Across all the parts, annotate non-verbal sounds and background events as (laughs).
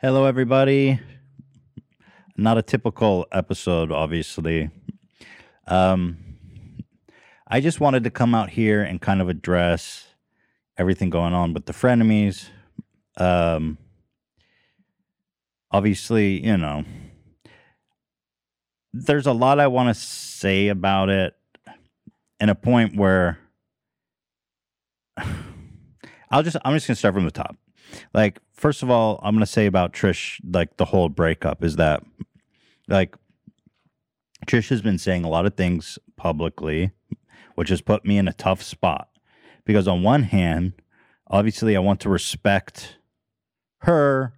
Hello, everybody. Not a typical episode, obviously. Um, I just wanted to come out here and kind of address everything going on with the frenemies. Um, obviously, you know, there's a lot I want to say about it, and a point where (sighs) I'll just I'm just gonna start from the top. Like, first of all, I'm gonna say about Trish, like the whole breakup is that like Trish has been saying a lot of things publicly, which has put me in a tough spot. Because on one hand, obviously I want to respect her,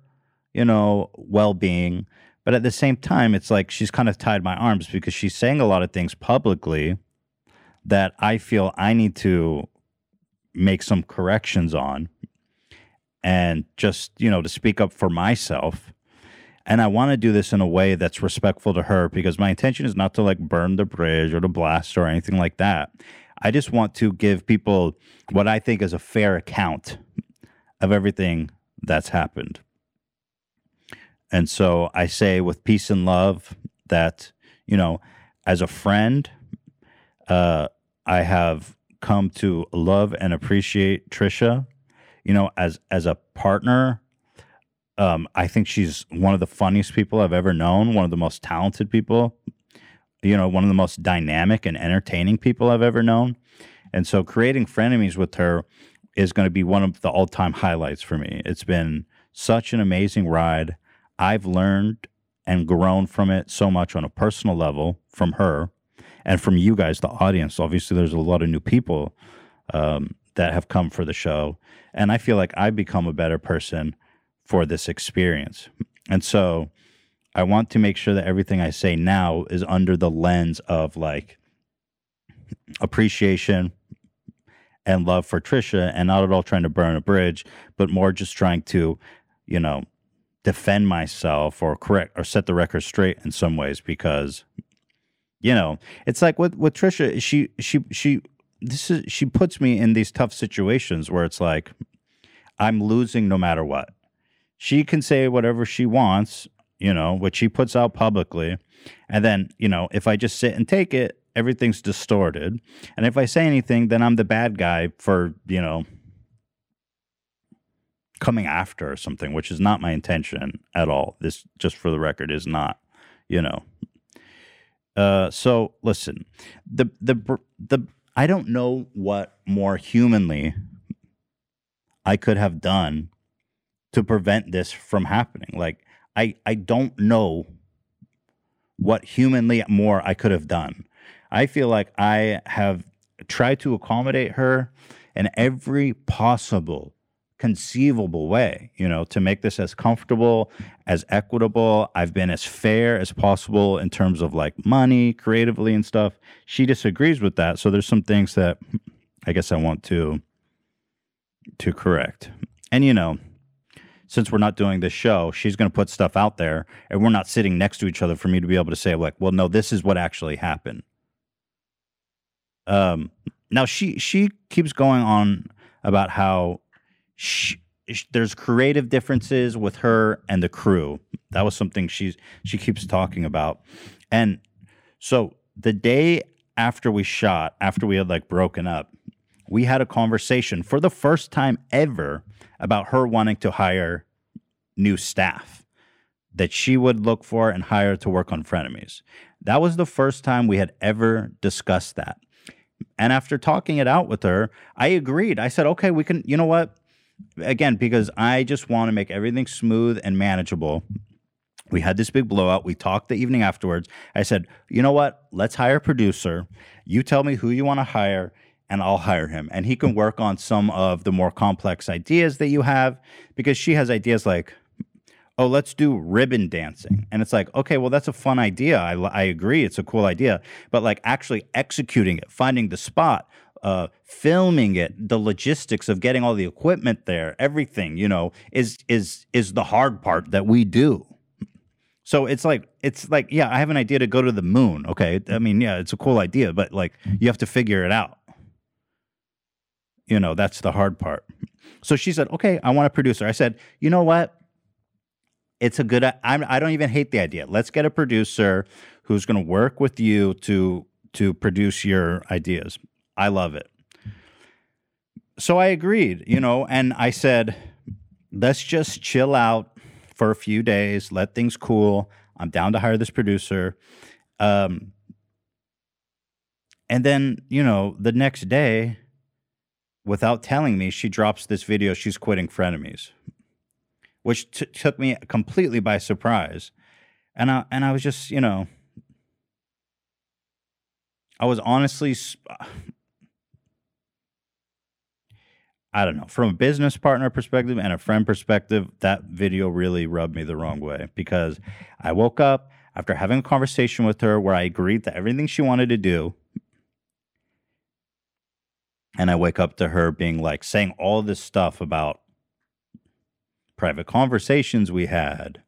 you know, well being. But at the same time, it's like she's kind of tied my arms because she's saying a lot of things publicly that I feel I need to make some corrections on and just, you know, to speak up for myself. And I want to do this in a way that's respectful to her because my intention is not to like burn the bridge or to blast or anything like that. I just want to give people what I think is a fair account of everything that's happened. And so I say with peace and love that, you know, as a friend, uh, I have come to love and appreciate Trisha. You know, as as a partner, um, I think she's one of the funniest people I've ever known, one of the most talented people, you know, one of the most dynamic and entertaining people I've ever known. And so creating frenemies with her is going to be one of the all time highlights for me. It's been such an amazing ride. I've learned and grown from it so much on a personal level from her and from you guys, the audience. Obviously, there's a lot of new people um, that have come for the show. And I feel like I've become a better person for this experience. And so I want to make sure that everything I say now is under the lens of like appreciation and love for Trisha and not at all trying to burn a bridge, but more just trying to, you know, defend myself or correct or set the record straight in some ways because you know, it's like with with Trisha, she she she this is she puts me in these tough situations where it's like I'm losing no matter what she can say whatever she wants, you know, which she puts out publicly. And then, you know, if I just sit and take it, everything's distorted. And if I say anything, then I'm the bad guy for, you know, coming after or something, which is not my intention at all. This, just for the record, is not, you know. Uh, so listen, the the the I don't know what more humanly I could have done to prevent this from happening. Like I I don't know what humanly more I could have done. I feel like I have tried to accommodate her in every possible conceivable way, you know, to make this as comfortable, as equitable. I've been as fair as possible in terms of like money, creatively and stuff. She disagrees with that, so there's some things that I guess I want to to correct. And you know, since we're not doing this show, she's going to put stuff out there and we're not sitting next to each other for me to be able to say, like, well, no, this is what actually happened. Um, now she she keeps going on about how she, there's creative differences with her and the crew. That was something she's she keeps talking about. And so the day after we shot, after we had like broken up, we had a conversation for the first time ever about her wanting to hire new staff that she would look for and hire to work on frenemies. That was the first time we had ever discussed that. And after talking it out with her, I agreed. I said, okay, we can, you know what? Again, because I just want to make everything smooth and manageable. We had this big blowout. We talked the evening afterwards. I said, you know what? Let's hire a producer. You tell me who you want to hire and I'll hire him. And he can work on some of the more complex ideas that you have because she has ideas like, oh, let's do ribbon dancing. And it's like, okay, well, that's a fun idea. I, I agree. It's a cool idea. But like actually executing it, finding the spot, uh, filming it, the logistics of getting all the equipment there, everything, you know, is is is the hard part that we do. So it's like it's like yeah, I have an idea to go to the moon. Okay, I mean yeah, it's a cool idea, but like you have to figure it out. You know, that's the hard part. So she said, okay, I want a producer. I said, you know what? it's a good. I'm, I don't even hate the idea. Let's get a producer who's going to work with you to to produce your ideas. I love it. So I agreed, you know, and I said, let's just chill out for a few days, let things cool. I'm down to hire this producer. Um, and then, you know, the next day, without telling me, she drops this video. She's quitting frenemies, which t- took me completely by surprise. And I and I was just, you know, I was honestly, I don't know, from a business partner perspective and a friend perspective, that video really rubbed me the wrong way because I woke up after having a conversation with her where I agreed to everything she wanted to do. And I wake up to her being like saying all this stuff about private conversations we had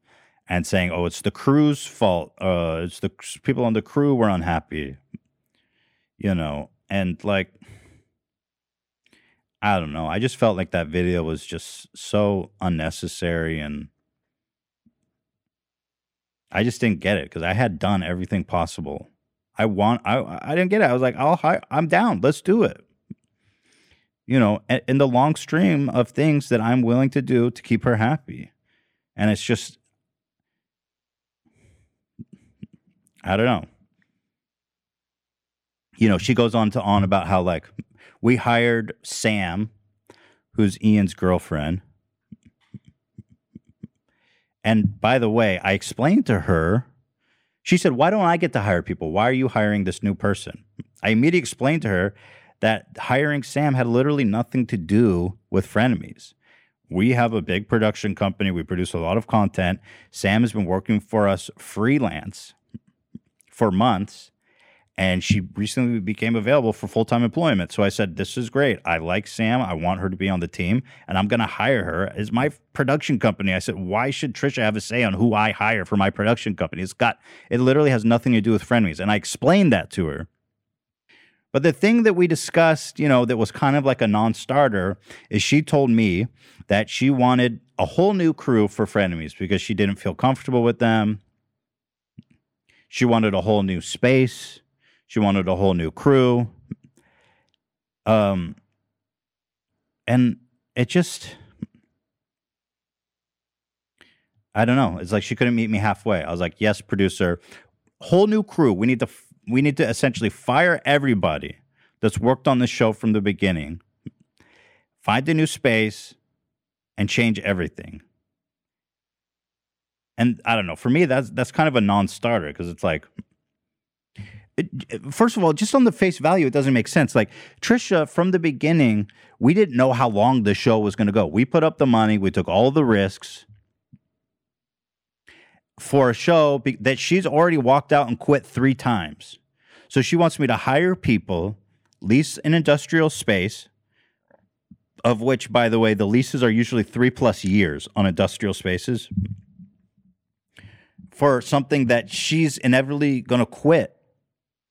and saying, oh, it's the crew's fault. Uh, it's the people on the crew were unhappy you know, and like, I don't know. I just felt like that video was just so unnecessary and I just didn't get it because I had done everything possible. I want, I, I didn't get it. I was like, I'll, I'm down. Let's do it. You know, in the long stream of things that I'm willing to do to keep her happy. And it's just, I don't know you know, she goes on to on about how like we hired Sam, who's Ian's girlfriend. And by the way, I explained to her, she said, Why don't I get to hire people? Why are you hiring this new person? I immediately explained to her that hiring Sam had literally nothing to do with frenemies. We have a big production company. We produce a lot of content. Sam has been working for us freelance for months and she recently became available for full time employment. So I said, This is great. I like Sam. I want her to be on the team, and I'm going to hire her as my production company. I said, Why should Trisha have a say on who I hire for my production company? It's got, it literally has nothing to do with frenemies. And I explained that to her. But the thing that we discussed, you know, that was kind of like a non starter is she told me that she wanted a whole new crew for frenemies because she didn't feel comfortable with them. She wanted a whole new space she wanted a whole new crew. Um, and it just, I don't know. It's like she couldn't meet me halfway. I was like, yes, producer, whole new crew. We need to, we need to essentially fire everybody that's worked on the show from the beginning, find a new space, and change everything. And I don't know. For me, that's that's kind of a non-starter because it's like first of all, just on the face value, it doesn't make sense. Like Trisha, from the beginning, we didn't know how long the show was going to go. We put up the money, we took all the risks for a show that she's already walked out and quit three times. So she wants me to hire people, lease an industrial space, of which, by the way, the leases are usually three plus years on industrial spaces for something that she's inevitably going to quit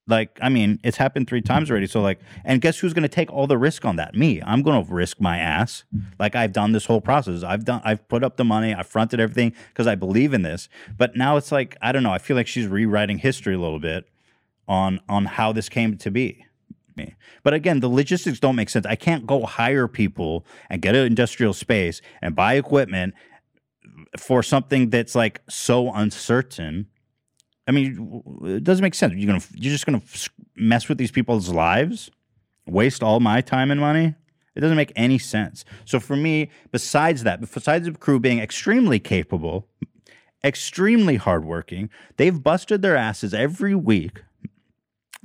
like, I mean, it's happened three times already. So, like, and guess who's going to take all the risk on that? Me. I'm going to risk my ass. Like, I've done this whole process. I've done, I've put up the money, I've fronted everything because I believe in this. But now it's like, I don't know. I feel like she's rewriting history a little bit on on how this came to be. Me. But again, the logistics don't make sense. I can't go hire people and get an industrial space and buy equipment for something that's like so uncertain I mean, it doesn't make sense. You're gonna you're just gonna mess with these people's lives, waste all my time and money. It doesn't make any sense. So for me, besides that, besides the crew being extremely capable, extremely hardworking, they've busted their asses every week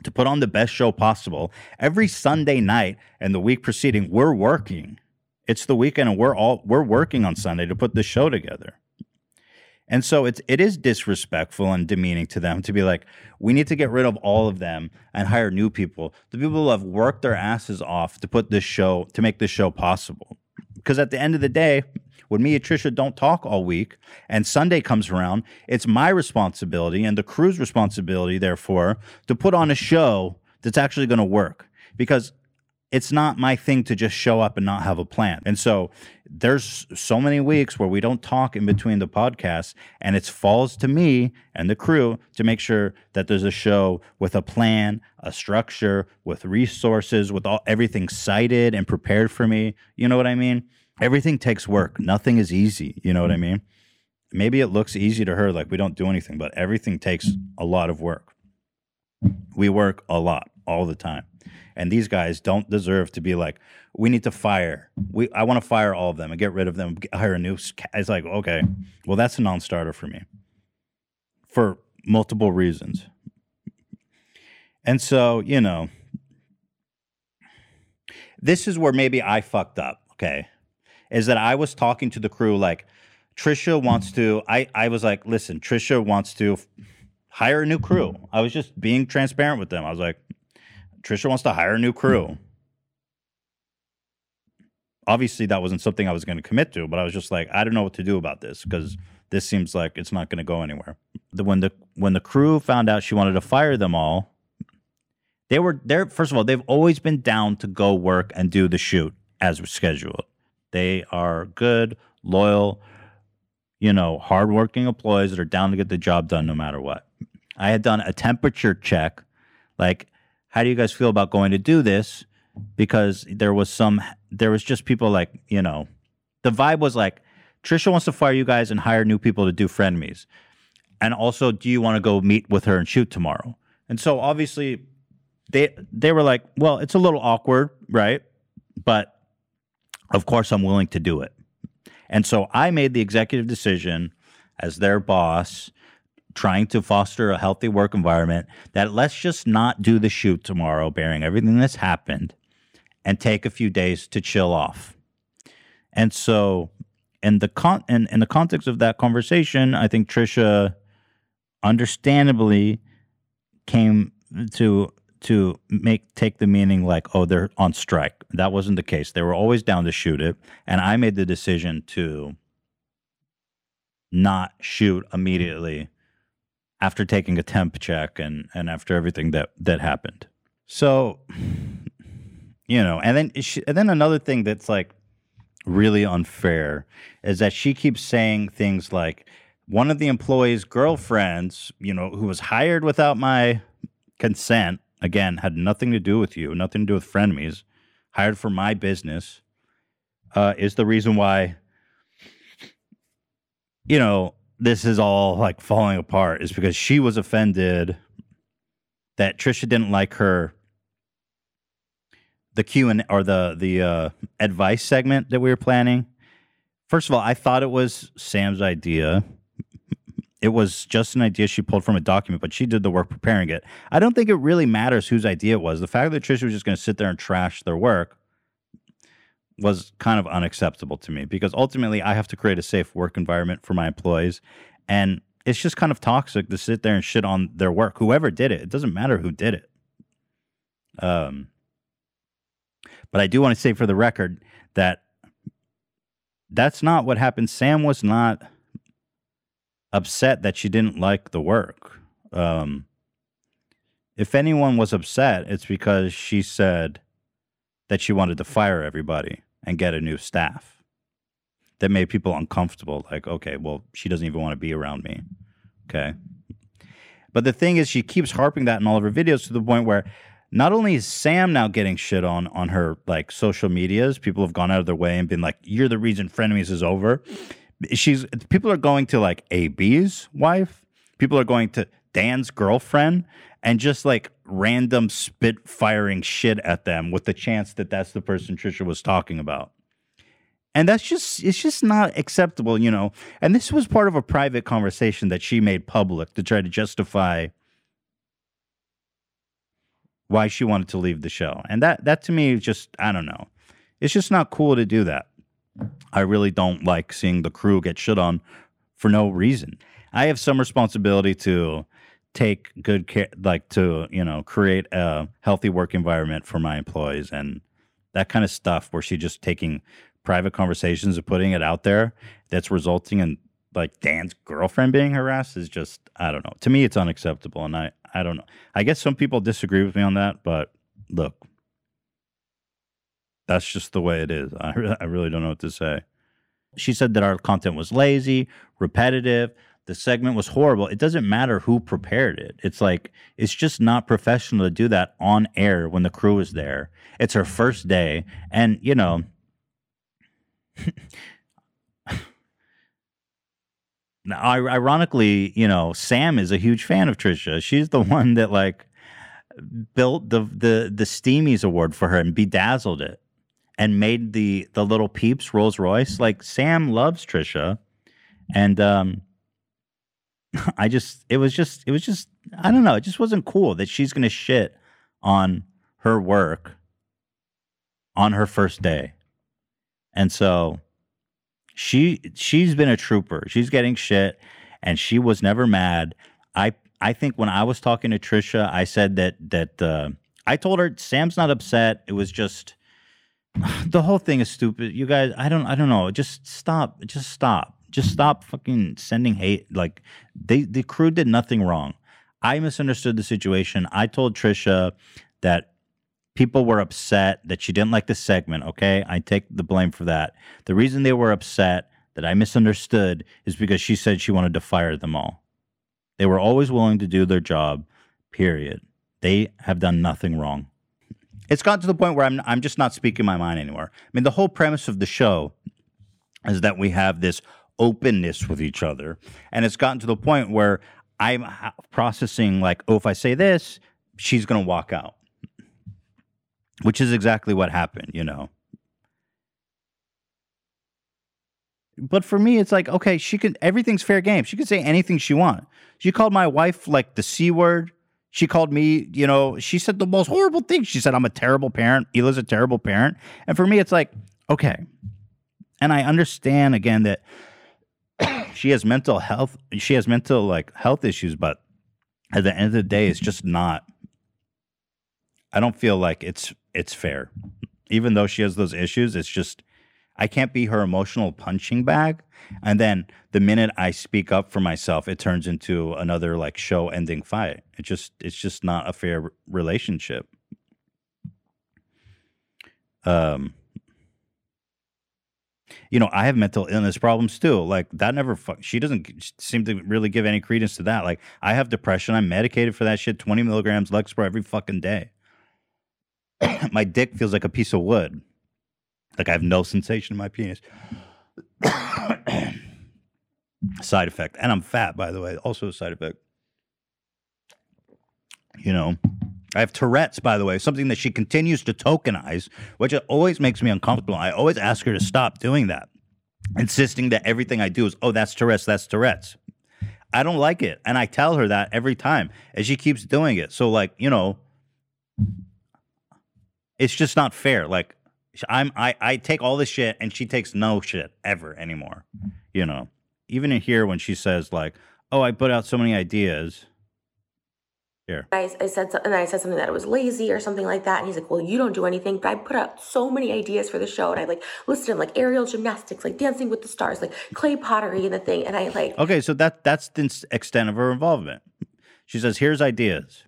to put on the best show possible. Every Sunday night and the week preceding, we're working. It's the weekend and we're all we're working on Sunday to put the show together. And so it's it is disrespectful and demeaning to them to be like, we need to get rid of all of them and hire new people. The people who have worked their asses off to put this show to make this show possible. Because at the end of the day, when me and Trisha don't talk all week and Sunday comes around, it's my responsibility and the crew's responsibility, therefore, to put on a show that's actually going to work. Because it's not my thing to just show up and not have a plan. And so there's so many weeks where we don't talk in between the podcasts and it falls to me and the crew to make sure that there's a show with a plan, a structure, with resources, with all everything cited and prepared for me. You know what I mean? Everything takes work. Nothing is easy. You know what I mean? Maybe it looks easy to her like we don't do anything, but everything takes a lot of work. We work a lot all the time. And these guys don't deserve to be like, we need to fire. We I want to fire all of them and get rid of them, hire a new. It's like, okay, well, that's a non-starter for me for multiple reasons. And so, you know, this is where maybe I fucked up, okay? Is that I was talking to the crew like Trisha wants to I I was like, "Listen, Trisha wants to hire a new crew." I was just being transparent with them. I was like, Trisha wants to hire a new crew. Hmm. Obviously, that wasn't something I was going to commit to, but I was just like, I don't know what to do about this because this seems like it's not going to go anywhere. The, when the when the crew found out she wanted to fire them all, they were there. First of all, they've always been down to go work and do the shoot as scheduled. They are good, loyal, you know, hardworking employees that are down to get the job done no matter what. I had done a temperature check, like how do you guys feel about going to do this? Because there was some, there was just people like, you know, the vibe was like, Trisha wants to fire you guys and hire new people to do frenemies. And also, do you want to go meet with her and shoot tomorrow? And so obviously, they they were like, well, it's a little awkward, right? But of course, I'm willing to do it. And so I made the executive decision as their boss trying to foster a healthy work environment that let's just not do the shoot tomorrow, bearing everything that's happened, and take a few days to chill off. And so, in the con in, in the context of that conversation, I think Trisha understandably came to to make take the meaning like oh they're on strike that wasn't the case they were always down to shoot it and i made the decision to not shoot immediately after taking a temp check and and after everything that that happened. So, you know, and then she, and then another thing that's like really unfair is that she keeps saying things like one of the employees' girlfriends, you know, who was hired without my consent, again, had nothing to do with you, nothing to do with frenemies, hired for my business, uh, is the reason why, you know, this is all like falling apart is because she was offended that Trisha didn't like her the Q and or the the uh, advice segment that we were planning. First of all, I thought it was Sam's idea. It was just an idea she pulled from a document, but she did the work preparing it. I don't think it really matters whose idea it was. The fact that Trisha was just going to sit there and trash their work was kind of unacceptable to me because ultimately I have to create a safe work environment for my employees. And it's just kind of toxic to sit there and shit on their work. Whoever did it, it doesn't matter who did it. Um, but I do want to say for the record that that's not what happened. Sam was not upset that she didn't like the work. Um, if anyone was upset, it's because she said that she wanted to fire everybody and get a new staff that made people uncomfortable. Like, okay, well, she doesn't even want to be around me. Okay. But the thing is, she keeps harping that in all of her videos to the point where not only is Sam now getting shit on on her like social medias, people have gone out of their way and been like, "You're the reason frenemies is over." She's people are going to like AB's wife, people are going to Dan's girlfriend, and just like random spit firing shit at them with the chance that that's the person Trisha was talking about. And that's just it's just not acceptable, you know. And this was part of a private conversation that she made public to try to justify why she wanted to leave the show. And that that to me is just I don't know. It's just not cool to do that. I really don't like seeing the crew get shit on for no reason. I have some responsibility to take good care, like to you know create a healthy work environment for my employees and that kind of stuff. Where she just taking private conversations and putting it out there that's resulting in like Dan's girlfriend being harassed is just I don't know. To me, it's unacceptable, and I I don't know. I guess some people disagree with me on that, but look, That's just the way it is. I, (laughs) I really don't know what to say. She said that our content was lazy, repetitive. The segment was horrible. It doesn't matter who prepared it. It's like, it's just not professional to do that on air when the crew is there. It's her first day. And, you know, (laughs) now, ironically, you know, Sam is a huge fan of Trisha. She's the (laughs) one that, like, built the the the Steamies award for her and bedazzled it and made the the little peeps Rolls Royce. Like Sam loves Trisha, and um, (laughs) I just it was just it was just I don't know. It just wasn't cool that she's gonna shit on her work on her first day, and so she she's been a trooper. She's getting shit, and she was never mad. I I think when I was talking to Trisha, I said that that uh, I told her Sam's not upset. It was just (sighs) the whole thing is stupid. You guys, I don't I don't know. Just stop. Just stop. Just stop fucking sending hate. Like they the crew did nothing wrong. I misunderstood the situation. I told Trisha that people were upset that she didn't like the segment. Okay, I take the blame for that. The reason they were upset that I misunderstood is because she said she wanted to fire them all. They were always willing to do their job. Period. They have done nothing wrong. It's gotten to the point where I'm I'm just not speaking my mind anymore. I mean, the whole premise of the show is that we have this openness with each other, and it's gotten to the point where I'm processing like, oh, if I say this, she's gonna walk out, which is exactly what happened. You know. But for me, it's like, okay, she can, everything's fair game. She can say anything she wants. She called my wife like the C word. She called me, you know, she said the most horrible things. She said, I'm a terrible parent. Hila's a terrible parent. And for me, it's like, okay. And I understand again that she has mental health, she has mental like health issues, but at the end of the day, it's just not, I don't feel like it's, it's fair. Even though she has those issues, it's just, I can't be her emotional punching bag. And then the minute I speak up for myself, it turns into another like show ending fight. It just it's just not a fair relationship. Um you know, I have mental illness problems too. Like that never she doesn't seem to really give any credence to that. Like I have depression. I'm medicated for that shit. 20 milligrams Lexapro every fucking day. (clears throat) my dick feels like a piece of wood. Like I have no sensation in my penis. (clears throat) side effect. And I'm fat, by the way. Also a side effect. You know, I have Tourette's, by the way, something that she continues to tokenize, which always makes me uncomfortable. I always ask her to stop doing that, insisting that everything I do is, oh, that's Tourette's, that's Tourette's. I don't like it. And I tell her that every time, and she keeps doing it. So, like, you know, it's just not fair. Like, I'm I, I take all this shit and she takes no shit ever anymore. You know. Even in here when she says like, "Oh, I put out so many ideas." Here. I, I said so, and I said something that it was lazy or something like that, and he's like, "Well, you don't do anything." But I put out so many ideas for the show, and I like listed them like aerial gymnastics, like Dancing with the Stars, like clay pottery and the thing, and I like Okay, so that that's the extent of her involvement. She says, "Here's ideas."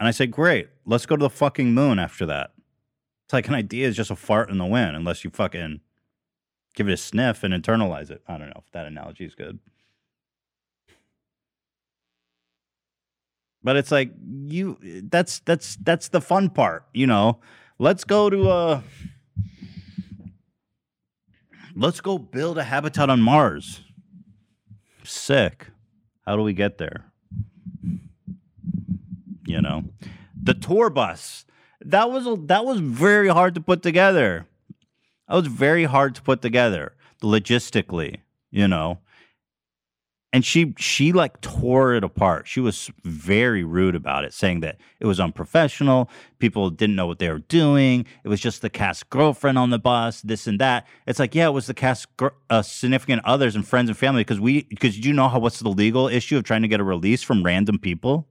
And I said, "Great. Let's go to the fucking moon after that." It's like an idea is just a fart in the wind unless you fucking give it a sniff and internalize it. I don't know if that analogy is good. But it's like you that's that's that's the fun part, you know. Let's go to uh Let's go build a habitat on Mars. Sick. How do we get there? You know. The tour bus. That was a, that was very hard to put together. That was very hard to put together logistically, you know and she she like tore it apart. She was very rude about it, saying that it was unprofessional. People didn't know what they were doing. It was just the cast girlfriend on the bus, this and that. It's like, yeah, it was the cast gr- uh, significant others and friends and family because we because you know how what's the legal issue of trying to get a release from random people.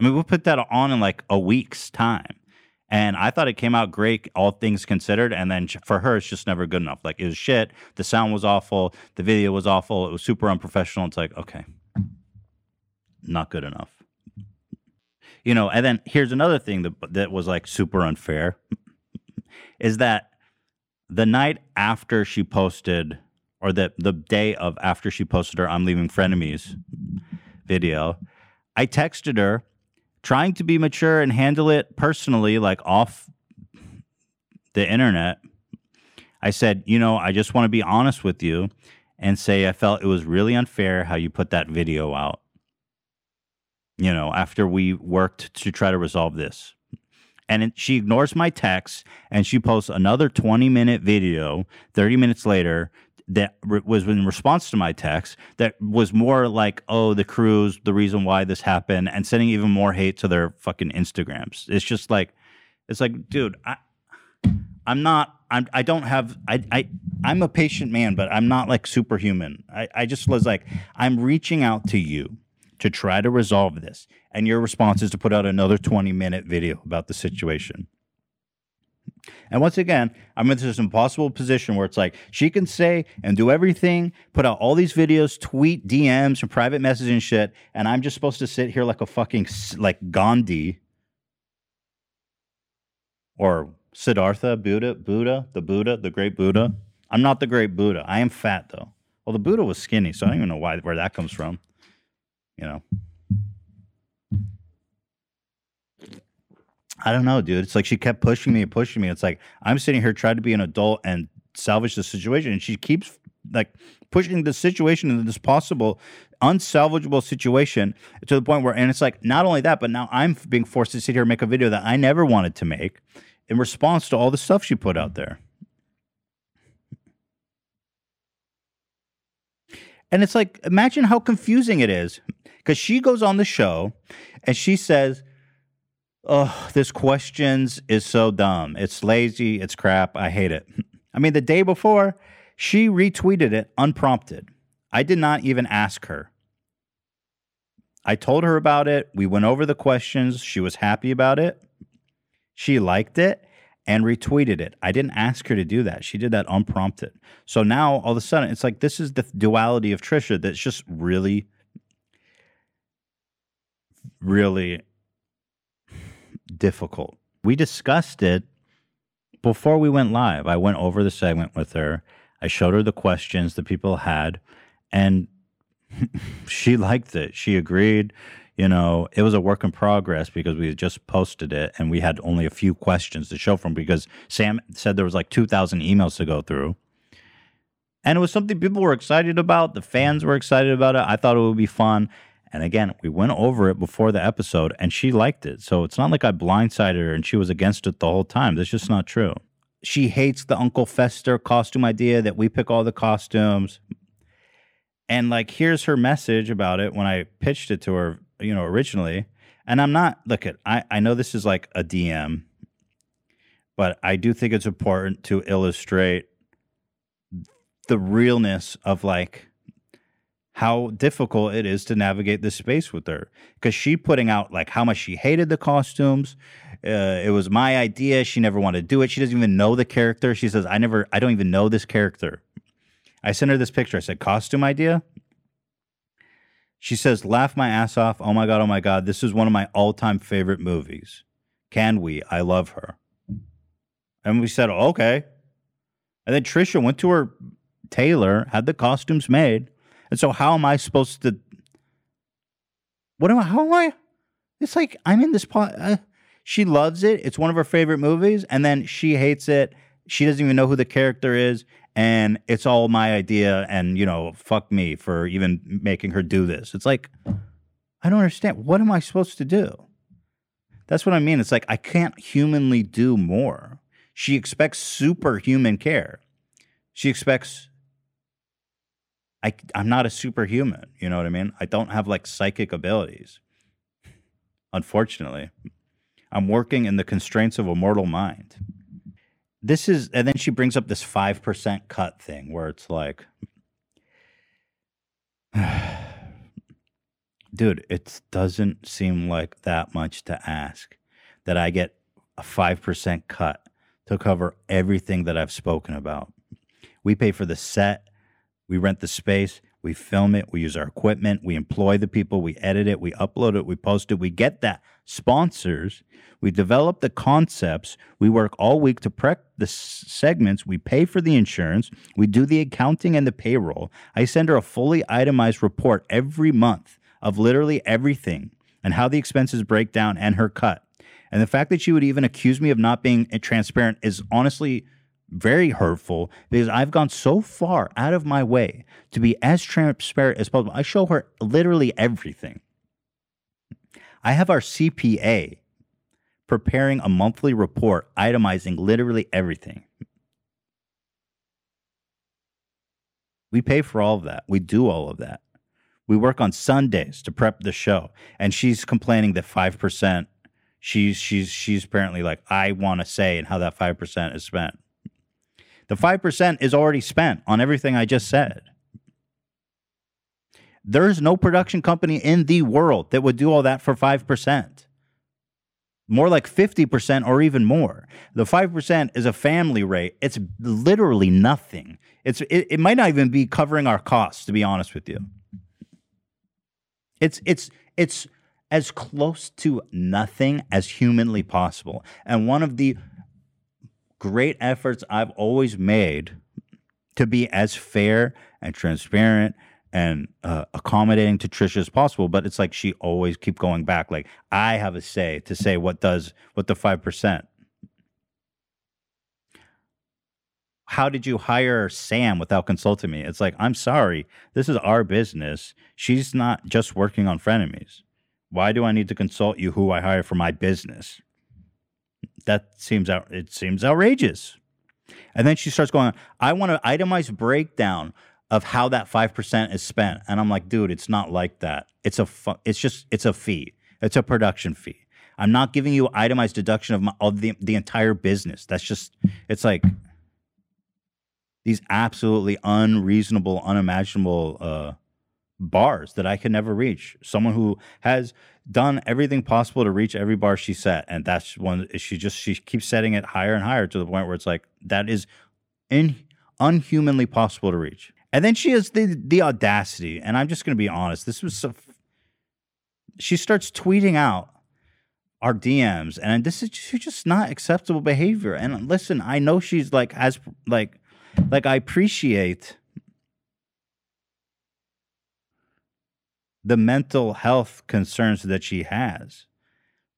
I mean, we'll put that on in like a week's time. And I thought it came out great, all things considered. And then for her, it's just never good enough. Like it was shit. The sound was awful. The video was awful. It was super unprofessional. It's like, okay, not good enough. you know, and then here's another thing that that was like super unfair is that the night after she posted or the the day of after she posted her I'm leaving frenemies video, I texted her trying to be mature and handle it personally like off the internet. I said, "You know, I just want to be honest with you and say I felt it was really unfair how you put that video out." You know, after we worked to try to resolve this and it, she ignores my text and she posts another 20 minute video 30 minutes later that re- was in response to my text that was more like oh the crew's the reason why this happened and sending even more hate to their fucking instagrams it's just like it's like dude i i'm not i'm i don't have i i i'm a patient man but i'm not like superhuman i i just was like i'm reaching out to you to try to resolve this. And your response is to put out another 20 minute video about the situation. And once again, I'm in this impossible position where it's like she can say and do everything, put out all these videos, tweet DMs and private messaging shit, and I'm just supposed to sit here like a fucking like Gandhi or Siddhartha, Buddha, Buddha, the Buddha, the great Buddha. I'm not the great Buddha. I am fat though. Well, the Buddha was skinny, so I don't even know why where that comes from you know. I don't know, dude. It's like she kept pushing me and pushing me. It's like I'm sitting here trying to be an adult and salvage the situation, and she keeps like pushing the situation into this possible unsalvageable situation to the point where, and it's like not only that, but now I'm being forced to sit here and make a video that I never wanted to make in response to all the stuff she put out there. And it's like, imagine how confusing it is because she goes on the show and she says, Oh, this questions is so dumb. It's lazy. It's crap. I hate it. I mean, the day before, she retweeted it unprompted. I did not even ask her. I told her about it. We went over the questions. She was happy about it. She liked it and retweeted it. I didn't ask her to do that. She did that unprompted. So now all of a sudden, it's like this is the duality of Trisha that's just really really difficult. We discussed it before we went live. I went over the segment with her. I showed her the questions that people had, and (laughs) she liked it. She agreed. You know, it was a work in progress because we had just posted it and we had only a few questions to show from because Sam said there was like 2,000 emails to go through. And it was something people were excited about. The fans were excited about it. I thought it would be fun. And again, we went over it before the episode and she liked it. So it's not like I blindsided her and she was against it the whole time. That's just not true. She hates the Uncle Fester costume idea that we pick all the costumes. And like, here's her message about it when I pitched it to her, you know, originally. And I'm not, look at, I, I know this is like a DM, but I do think it's important to illustrate the realness of like how difficult it is to navigate this space with her. Because she putting out like how much she hated the costumes. Uh, it was my idea. She never wanted to do it. She doesn't even know the character. She says i never i don't even know this character. I sent her this picture. I said costume idea? She says laugh my ass off. Oh my god oh my god. This is one of my all-time favorite movies. Can we? I love her. And we said okay. And then trisha went to her tailor had the costumes made and so how am I supposed to? What am I? How am I? It's like I'm in this pot. Uh, she loves it. It's one of her favorite movies, and then she hates it. She doesn't even know who the character is, and it's all my idea. And you know, fuck me for even making her do this. It's like I don't understand. What am I supposed to do? That's what I mean. It's like I can't humanly do more. She expects superhuman care. She expects I, I'm not a superhuman. You know what I mean? I don't have like psychic abilities. Unfortunately, I'm working in the constraints of a mortal mind. This is, and then she brings up this 5% cut thing where it's like, (sighs) dude, it doesn't seem like that much to ask that I get a 5% cut to cover everything that I've spoken about. We pay for the set, we rent the space. We film it, we use our equipment, we employ the people, we edit it, we upload it, we post it, we get that sponsors, we develop the concepts, we work all week to prep the s- segments, we pay for the insurance, we do the accounting and the payroll. I send her a fully itemized report every month of literally everything and how the expenses break down and her cut. And the fact that she would even accuse me of not being eh, transparent is honestly very hurtful because I've gone so far out of my way to be as transparent as possible. I show her literally everything. I have our CPA preparing a monthly report itemizing literally everything. We pay for all of that. We do all of that. We work on Sundays to prep the show. And she's complaining that 5% she's she's she's apparently like I want to say and how that 5% is spent. The 5% is already spent on everything I just said. There is no production company in the world that would do all that for 5%. More like 50% or even more. The 5% is a family rate. It's literally nothing. It's it, it might not even be covering our costs to be honest with you. It's it's it's as close to nothing as humanly possible. And one of the great efforts I've always made to be as fair and transparent and uh, accommodating to Trisha as possible. But it's like she always keep going back. Like I have a say to say what does what the five percent. How did you hire Sam without consulting me? It's like I'm sorry. This is our business. She's not just working on frenemies. Why do I need to consult you who I hire for my business? That seems out it seems outrageous. And then she starts going, I want an itemized breakdown of how that 5% is spent. And I'm like, dude, it's not like that. It's a fu- it's just it's a fee. It's a production fee. I'm not giving you itemized deduction of, my, of the the entire business. That's just it's like these absolutely unreasonable, unimaginable uh, bars that I can never reach. Someone who has done everything possible to reach every bar she set, and that's one. She just she keeps setting it higher and higher to the point where it's like that is in unhumanly possible to reach. And then she has the the audacity, and I'm just going to be honest. This was so. She starts tweeting out our DMs, and this is just, just not acceptable behavior. And listen, I know she's like as like like I appreciate the mental health concerns that she has.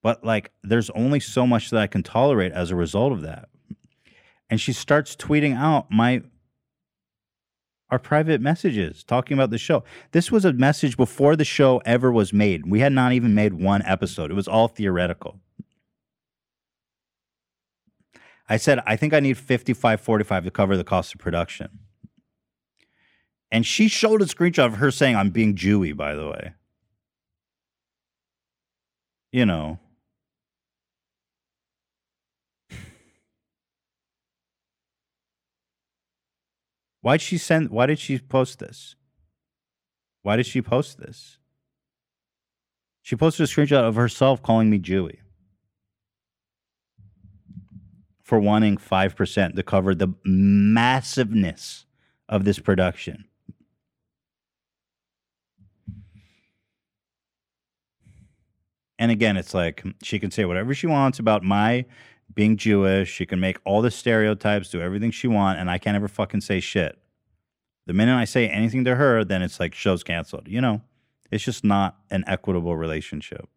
But like there's only so much that I can tolerate as a result of that. And she starts tweeting out my our private messages talking about the show. This was a message before the show ever was made. We had not even made one episode. It was all theoretical. I said, I think I need 5545 to cover the cost of production. And she showed a screenshot of her saying, I'm being Jewy, by the way. You know. (sighs) Why'd she send why did she post this? Why did she post this? She posted a screenshot of herself calling me Jewy for wanting 5% to cover the massiveness of this production. And again, it's like she can say whatever she wants about my being Jewish. She can make all the stereotypes, do everything she wants, and I can't ever fucking say shit. The minute I say anything to her, then it's like show's canceled. You know, it's just not an equitable relationship.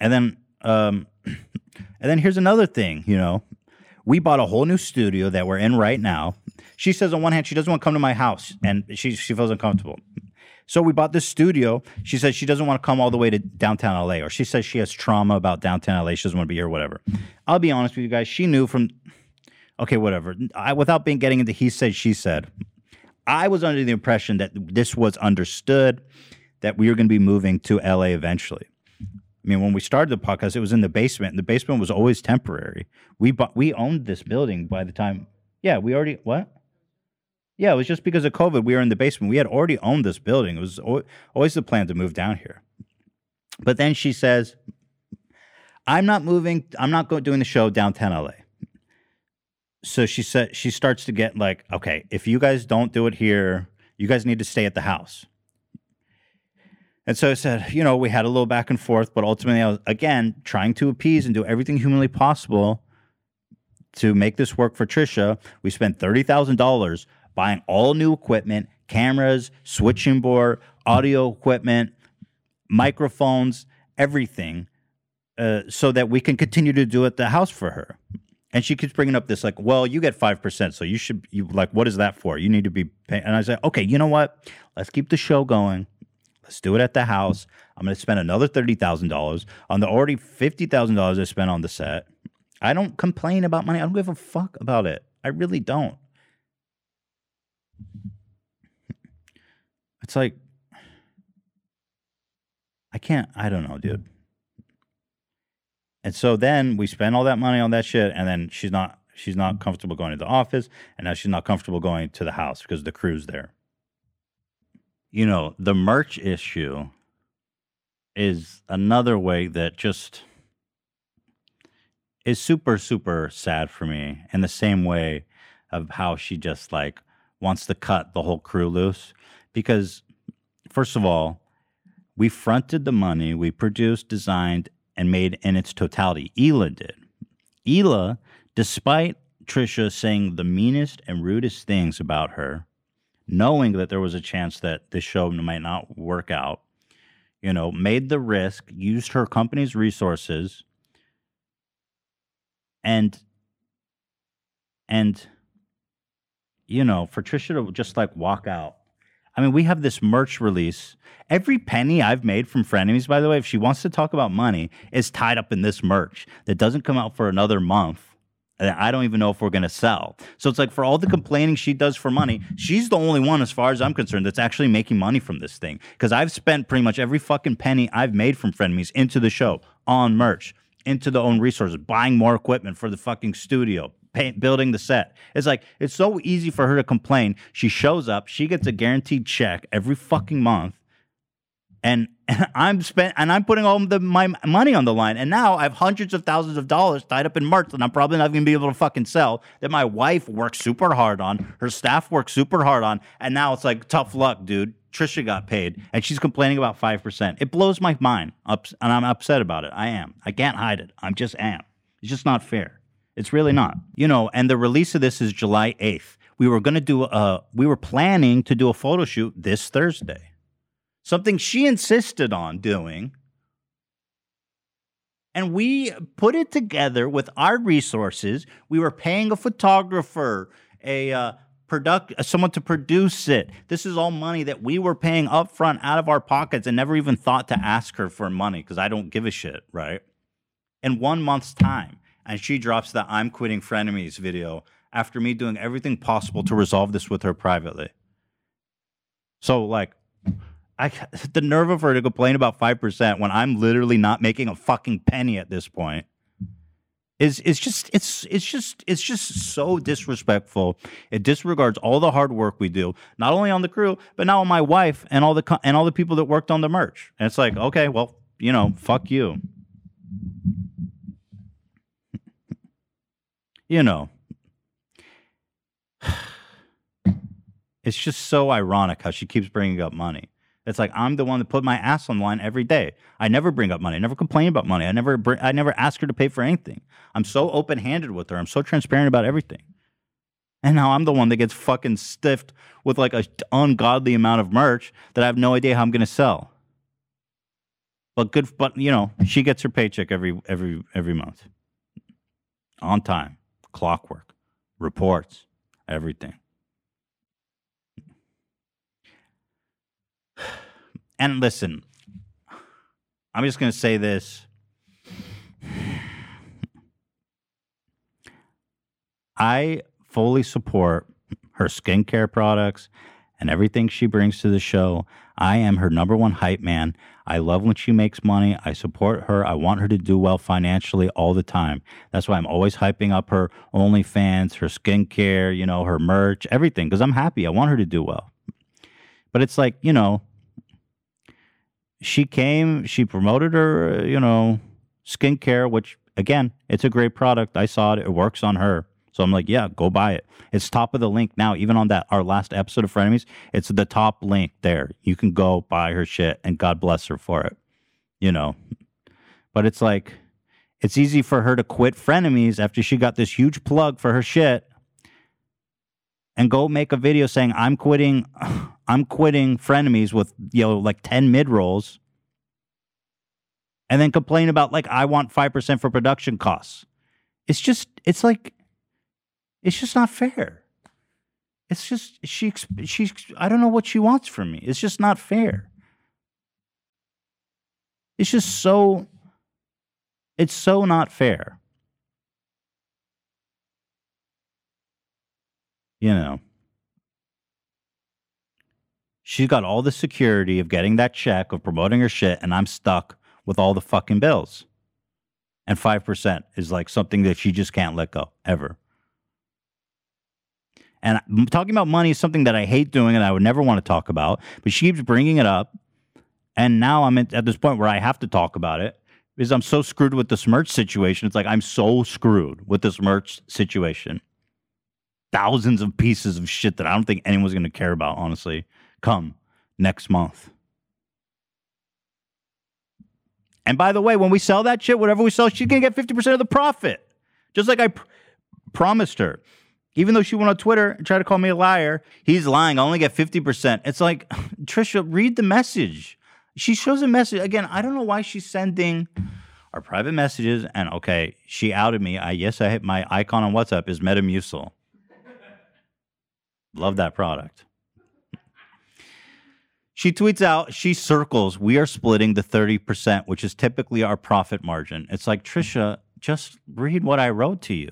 And then, um, (clears throat) and then here's another thing. You know, we bought a whole new studio that we're in right now. She says on one hand she doesn't want to come to my house, and she she feels uncomfortable. So we bought this studio. She says she doesn't want to come all the way to downtown LA, or she says she has trauma about downtown LA. She doesn't want to be here, whatever. I'll be honest with you guys. She knew from, okay, whatever. I, without being getting into he said, she said, I was under the impression that this was understood, that we were going to be moving to LA eventually. I mean, when we started the podcast, it was in the basement. And the basement was always temporary. We bought, we owned this building by the time. Yeah, we already what? Yeah, it was just because of COVID. We were in the basement. We had already owned this building. It was always the plan to move down here. But then she says, "I'm not moving. I'm not going doing the show downtown LA." so she said she starts to get like, okay, if you guys don't do it here, you guys need to stay at the house. And so I said, you know, we had a little back and forth, but ultimately I was again trying to appease and do everything humanly possible to make this work for Trisha. We spent thirty thousand dollars buying all new equipment, cameras, switching board, audio equipment, microphones, everything, uh, so that we can continue to do it the house for her. And she keeps bringing up this like, well, you get five percent, so you should you like, what is that for? You need to be paying. And I said, okay, you know what? Let's keep the show going. Let's do it at the house. I'm going to spend another thirty thousand dollars on the already fifty thousand dollars I spent on the set. I don't complain about money. I don't give a fuck about it. I really don't. It's like I can't. I don't know, dude. And so then we spend all that money on that shit, and then she's not she's not comfortable going to the office, and now she's not comfortable going to the house because the crew's there. You know, the merch issue is another way that just is super super sad for me in the same way of how she just like wants to cut the whole crew loose. Because first of all we fronted the money we produced designed and made in its totality. Hila did. Hila despite Trisha saying the meanest and rudest things about her knowing that there was a chance that this show might not work out you know made the risk used her company's resources and and you know for trisha to just like walk out. I mean we have this merch release. Every penny i've made from frenemies by the way if she wants to talk about money is tied up in this merch that doesn't come out for another month i don't even know if we're going to sell so it's like for all the complaining she does for money she's the only one as far as i'm concerned that's actually making money from this thing because i've spent pretty much every fucking penny i've made from frenemies into the show on merch into the own resources, buying more equipment for the fucking studio, pay, building the set. It's like it's so easy for her to complain. She shows up, she gets a guaranteed check every fucking month, and, (laughs) I'm spent and I'm putting all the my money on the line. And now I have hundreds of thousands of dollars tied up in merch that I'm probably not gonna be able to fucking sell. That my wife works super hard on, her staff works super hard on, and now it's like tough luck, dude. Trisha got paid, and she's complaining about five percent. It blows my mind, ups, and I'm upset about it. I am. I can't hide it. I'm just am. It's just not fair. It's really not. You know. And the release of this is July eighth. We were going to do a. We were planning to do a photo shoot this Thursday. Something she insisted on doing. And we put it together with our resources. We were paying a photographer, a uh, product uh, someone to produce it. This is all money that we were paying upfront out of our pockets and never even thought to ask her for money because I don't give a shit, right? In one month's time, and she drops the "I'm quitting frenemies" video after me doing everything possible to resolve this with her privately. So like. I, (laughs) the nerve of her to complain about 5% when I'm literally not making a fucking penny at this point is is just it's it's just it's just so disrespectful. It disregards all the hard work we do, not only on the crew, but now on my wife and all the and all the people that worked on the merch. And it's like, okay, well, you know, fuck you. (laughs) you know. (sighs) It's just so ironic how she keeps bringing up money. It's like I'm the one that put my ass on the line every day. I never bring up money. I never complain about money. I never I never ask her to pay for anything. I'm so open-handed with her. I'm so transparent about everything. And now I'm the one that gets fucking stiffed with like a ungodly amount of merch that I have no idea how I'm going to sell. But good but you know, she gets her paycheck every every every month. On time, clockwork, reports, everything. And listen, I'm just going to say this. I fully support her skincare products and everything she brings to the show. I am her number one hype man. I love when she makes money. I support her. I want her to do well financially all the time. That's why I'm always hyping up her OnlyFans, her skincare, you know, her merch, everything, because I'm happy. I want her to do well. But it's like, you know, she came, she promoted her, uh, you know, skincare, which again, it's a great product. I saw it. It works on her. So I'm like, yeah, go buy it. It's top of the link now. Even on that our last episode of Frenemies, it's the top link there. You can go buy her shit, and God bless her for it. You know, but it's like it's easy for her to quit Frenemies after she got this huge plug for her shit and go make a video saying I'm quitting (laughs) I'm quitting frenemies with you know like 10 mid rolls and then complain about like I want 5% for production costs. It's just it's like it's just not fair. It's just she she I don't know what she wants from me. It's just not fair. It's just so it's so not fair. You know. She's got all the security of getting that check, of promoting her shit, and I'm stuck with all the fucking bills. And 5% is like something that she just can't let go ever. And talking about money is something that I hate doing and I would never want to talk about, but she keeps bringing it up. And now I'm at this point where I have to talk about it because I'm so screwed with this merch situation. It's like I'm so screwed with this merch situation. Thousands of pieces of shit that I don't think anyone's going to care about, honestly, come next month. And by the way, when we sell that shit, whatever we sell, she's going to get 50% of the profit. Just like I pr- promised her. Even though she went on Twitter and tried to call me a liar, he's lying. I only get 50%. It's like, (sighs) Trisha, read the message. She shows a message. Again, I don't know why she's sending our private messages. And okay, she outed me. I yes, I hit my icon on WhatsApp is Metamucil. Love that product. She tweets out, she circles, we are splitting the 30%, which is typically our profit margin. It's like, Trisha, just read what I wrote to you.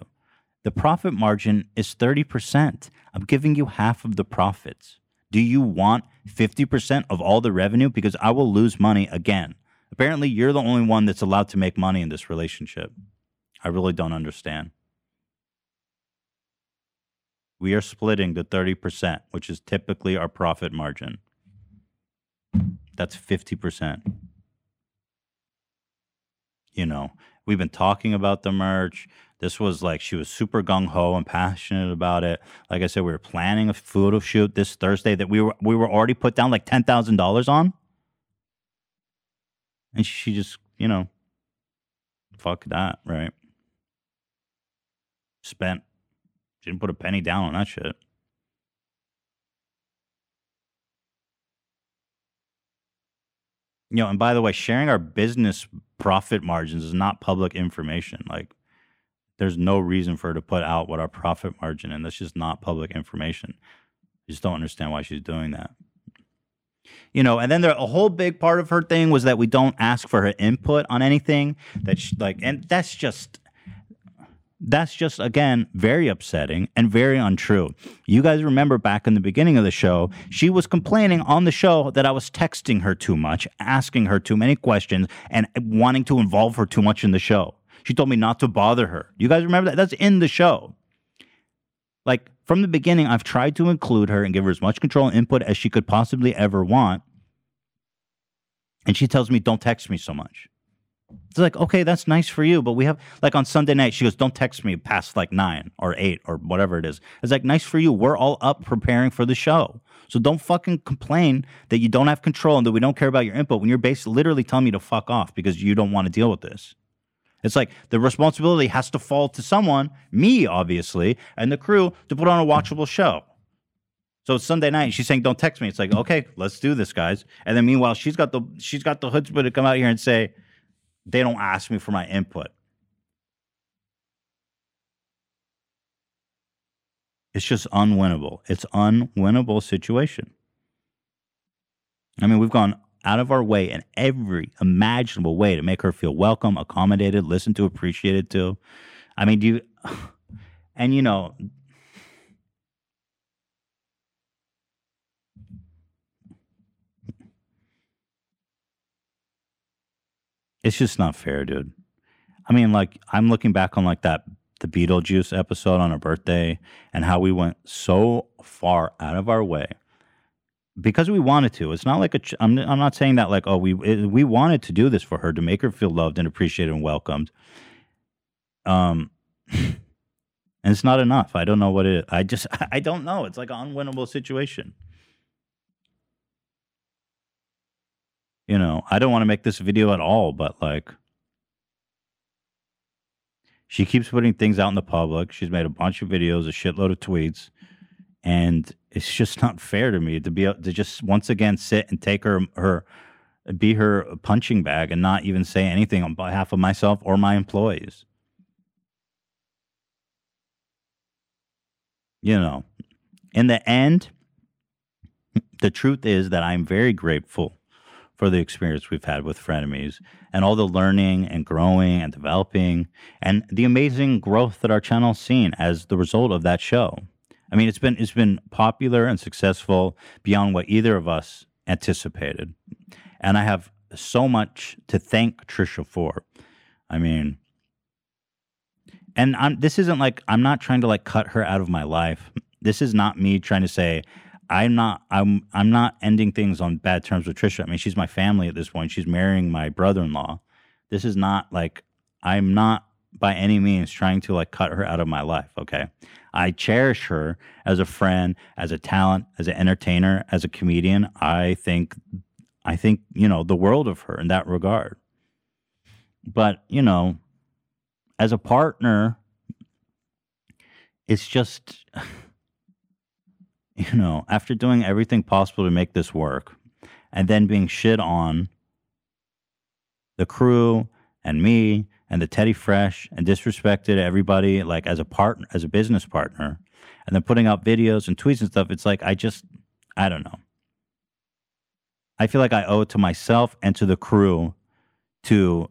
The profit margin is 30%. I'm giving you half of the profits. Do you want 50% of all the revenue? Because I will lose money again. Apparently, you're the only one that's allowed to make money in this relationship. I really don't understand. We are splitting the 30%, which is typically our profit margin. That's 50%. You know, we've been talking about the merch. This was like she was super gung ho and passionate about it. Like I said, we were planning a photo shoot this Thursday that we were we were already put down like ten thousand dollars on, and she just you know, fuck that, right? Spent. She didn't put a penny down on that shit. You know, and by the way, sharing our business profit margins is not public information. Like, there's no reason for her to put out what our profit margin, and that's just not public information. I just don't understand why she's doing that. You know, and then there a whole big part of her thing was that we don't ask for her input on anything that she, like, and that's just that's just again very upsetting and very untrue. You guys remember back in the beginning of the show, she was complaining on the show that I was texting her too much, asking her too many questions, and wanting to involve her too much in the show. She told me not to bother her. You guys remember that? That's in the show. Like from the beginning, I've tried to include her and give her as much control and input as she could possibly ever want. And she tells me, don't text me so much. It's like, okay, that's nice for you, but we have like on Sunday night, she goes, Don't text me past like nine or eight or whatever it is. It's like, nice for you. We're all up preparing for the show. So don't fucking complain that you don't have control and that we don't care about your input when you're basically literally telling me to fuck off because you don't want to deal with this. It's like the responsibility has to fall to someone, me, obviously, and the crew to put on a watchable show. So it's Sunday night. She's saying, "Don't text me." It's like, okay, let's do this, guys. And then meanwhile, she's got the she's got the chutzpah to come out here and say, they don't ask me for my input. It's just unwinnable. It's unwinnable situation. I mean, we've gone out of our way in every imaginable way to make her feel welcome, accommodated, listened to, appreciated to. I mean, do you (sighs) and you know, It's just not fair, dude. I mean, like I'm looking back on like that the Beetlejuice episode on her birthday and how we went so far out of our way because we wanted to. It's not like a. Ch- I'm I'm not saying that like oh we it, we wanted to do this for her to make her feel loved and appreciated and welcomed. Um, (laughs) and it's not enough. I don't know what it. I just (laughs) I don't know. It's like an unwinnable situation. You know, I don't want to make this video at all, but like, she keeps putting things out in the public. She's made a bunch of videos, a shitload of tweets, and it's just (laughs) not fair to me to be to just once again sit and take her her be her punching bag and not even say anything on behalf of myself or my employees. You know, in the end, the truth is that I'm very grateful for the experience we've had with frenemies and all the learning and growing and developing and the amazing growth that our channel's seen as the result of that show. I mean, it's been it's been popular and successful beyond what either of us anticipated. And I have so much to thank Trisha for. I mean, and I'm this isn't like I'm not trying to like cut her out of my life. This is not me trying to say I'm not I'm I'm not ending things on bad terms with Trisha. I mean, she's my family at this point. She's marrying my brother-in-law. This is not like I'm not by any means trying to like cut her out of my life, okay? I cherish her as a friend, as a talent, as an entertainer, as a comedian. I think I think, you know, the world of her in that regard. But, you know, as a partner, it's just (laughs) you know, after doing everything possible to make this work and then being shit on the crew and me and the Teddy Fresh and disrespected everybody like as a partner, as a business partner, and then putting out videos and tweets and stuff, it's like I just, I don't know. I feel like I owe it to myself and to the crew to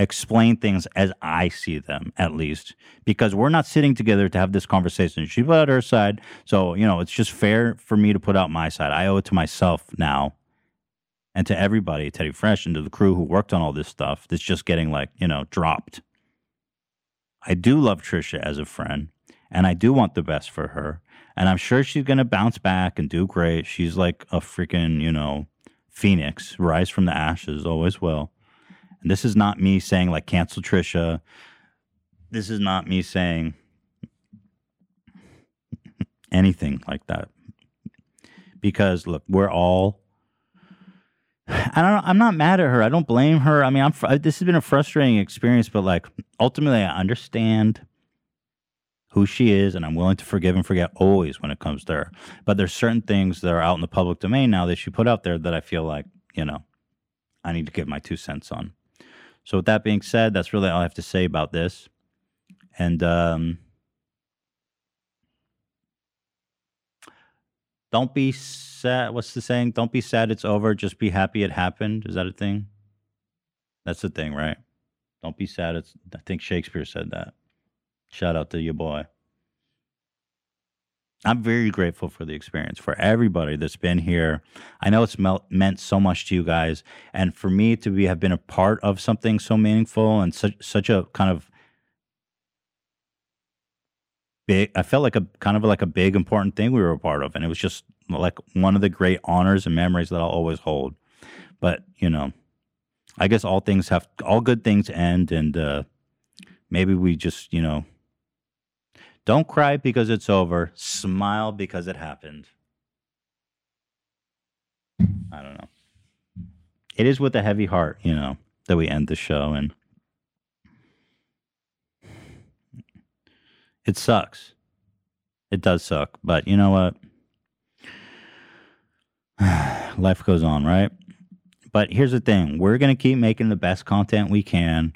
explain things as I see them, at least, because we're not sitting together to have this conversation. She put out her side. So, you know, it's just fair for me to put out my side. I owe it to myself now and to everybody, Teddy Fresh, and to the crew who worked on all this stuff that's just getting like, you know, dropped. I do love Trisha as a friend, and I do want the best for her. And I'm sure she's going to bounce back and do great. She's like a freaking, you know, phoenix, rise from the ashes, always will. And this is not me saying like cancel Trisha. This is not me saying (laughs) anything like that. Because look, we're all (sighs) I don't I'm not mad at her. I don't blame her. I mean, I'm this has been a frustrating experience, but like ultimately I understand who she is and I'm willing to forgive and forget always when it comes to her. But there's certain things that are out in the public domain now that she put out there that I feel like, you know, I need to give my two cents on. So, with that being said, that's really all I have to say about this. And um, don't be sad. What's the saying? Don't be sad it's over. Just be happy it happened. Is that a thing? That's the thing, right? Don't be sad. It's, I think Shakespeare said that. Shout out to your boy. I'm very grateful for the experience, for everybody that's been here. I know it's meant so much to you guys, and for me to be have been a part of something so meaningful and such such a kind of big. I felt like a kind of like a big important thing we were a part of, and it was just like one of the great honors and memories that I'll always hold. But you know, I guess all things have all good things end, and uh, maybe we just you know don't cry because it's over. Smile because it happened. I don't know. It is with a heavy heart, you know, that we end the show and it sucks. It does suck, but you know what? (sighs) Life goes on, right? But here's the thing we're going to keep making the best content we can.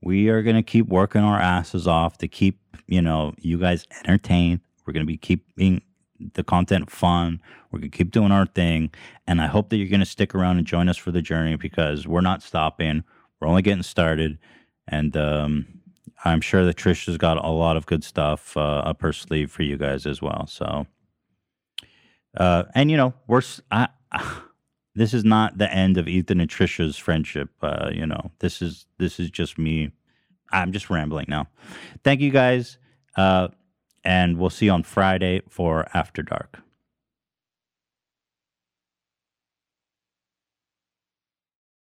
We are going to keep working our asses off to keep you know, you guys entertained. We're going to be keeping the content fun. We're going to keep doing our thing. And I hope that you're going to stick around and join us for the journey because we're not stopping. We're only getting started. And um, I'm sure that Trisha's got a lot of good stuff uh, up her sleeve for you guys as well. So, uh, and you know, we're, I, this is not the end of Ethan and Trisha's friendship. Uh, you know, this is, this is just me I'm just rambling now. Thank you guys. Uh, and we'll see you on Friday for After Dark.